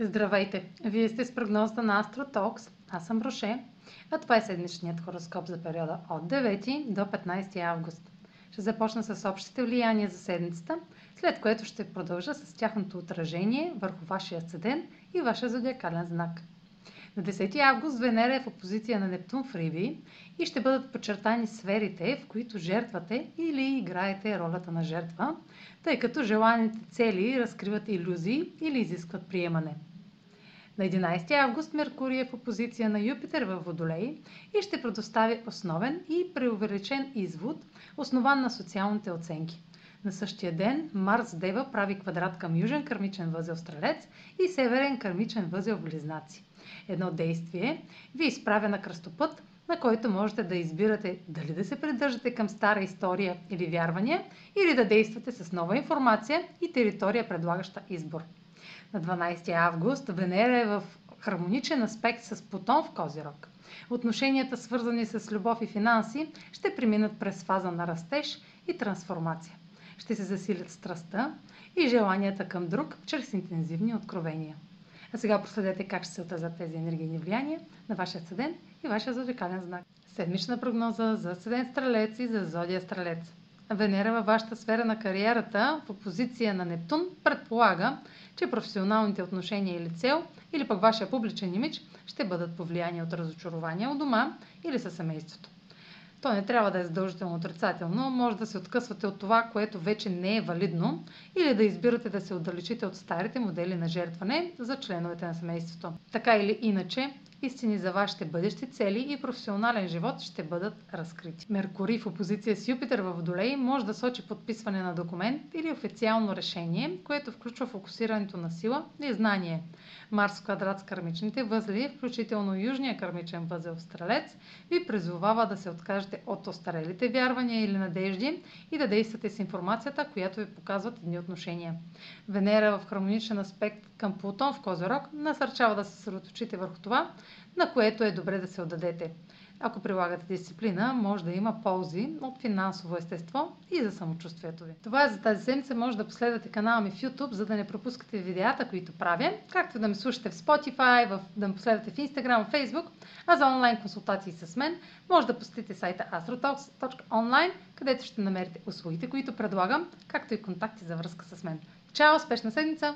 Здравейте! Вие сте с прогнозата на AstroTalks. Аз съм Роше, а това е седмичният хороскоп за периода от 9 до 15 август. Ще започна с общите влияния за седмицата, след което ще продължа с тяхното отражение върху вашия седен и вашия зодиакален знак. На 10 август Венера е в опозиция на Нептун в Риби и ще бъдат подчертани сферите, в които жертвате или играете ролята на жертва, тъй като желаните цели разкриват иллюзии или изискват приемане. На 11 август Меркурий е в опозиция на Юпитер във Водолей и ще предостави основен и преувеличен извод, основан на социалните оценки. На същия ден Марс Дева прави квадрат към южен кърмичен възел Стрелец и северен кърмичен възел Близнаци. Едно действие ви изправя на кръстопът, на който можете да избирате дали да се придържате към стара история или вярвания, или да действате с нова информация и територия, предлагаща избор. На 12 август Венера е в хармоничен аспект с Плутон в Козирог. Отношенията, свързани с любов и финанси, ще преминат през фаза на растеж и трансформация. Ще се засилят страстта и желанията към друг чрез интензивни откровения. А сега проследете как ще се отразят тези енергийни влияния на вашия седен и вашия зодиакален знак. Седмична прогноза за седен стрелец и за зодия стрелец. Венера във вашата сфера на кариерата в опозиция на Нептун предполага, че професионалните отношения или цел, или пък вашия публичен имидж ще бъдат повлияни от разочарования у дома или със семейството. То не трябва да е задължително отрицателно, може да се откъсвате от това, което вече не е валидно, или да избирате да се отдалечите от старите модели на жертване за членовете на семейството. Така или иначе, истини за вашите бъдещи цели и професионален живот ще бъдат разкрити. Меркурий в опозиция с Юпитер в Водолей може да сочи подписване на документ или официално решение, което включва фокусирането на сила и знание. Марс в квадрат с кармичните възли, включително южния кармичен възел в Стрелец, ви призовава да се откажете от остарелите вярвания или надежди и да действате с информацията, която ви показват едни отношения. Венера в хармоничен аспект към Плутон в Козерог насърчава да се съсредоточите върху това, на което е добре да се отдадете. Ако прилагате дисциплина, може да има ползи от финансово естество и за самочувствието ви. Това е за тази седмица. Може да последвате канала ми в YouTube, за да не пропускате видеята, които правя, както да ме слушате в Spotify, в, да ме последвате в Instagram, в Facebook, а за онлайн консултации с мен, може да посетите сайта astrotalks.online, където ще намерите услугите, които предлагам, както и контакти за връзка с мен. Чао! Успешна седмица!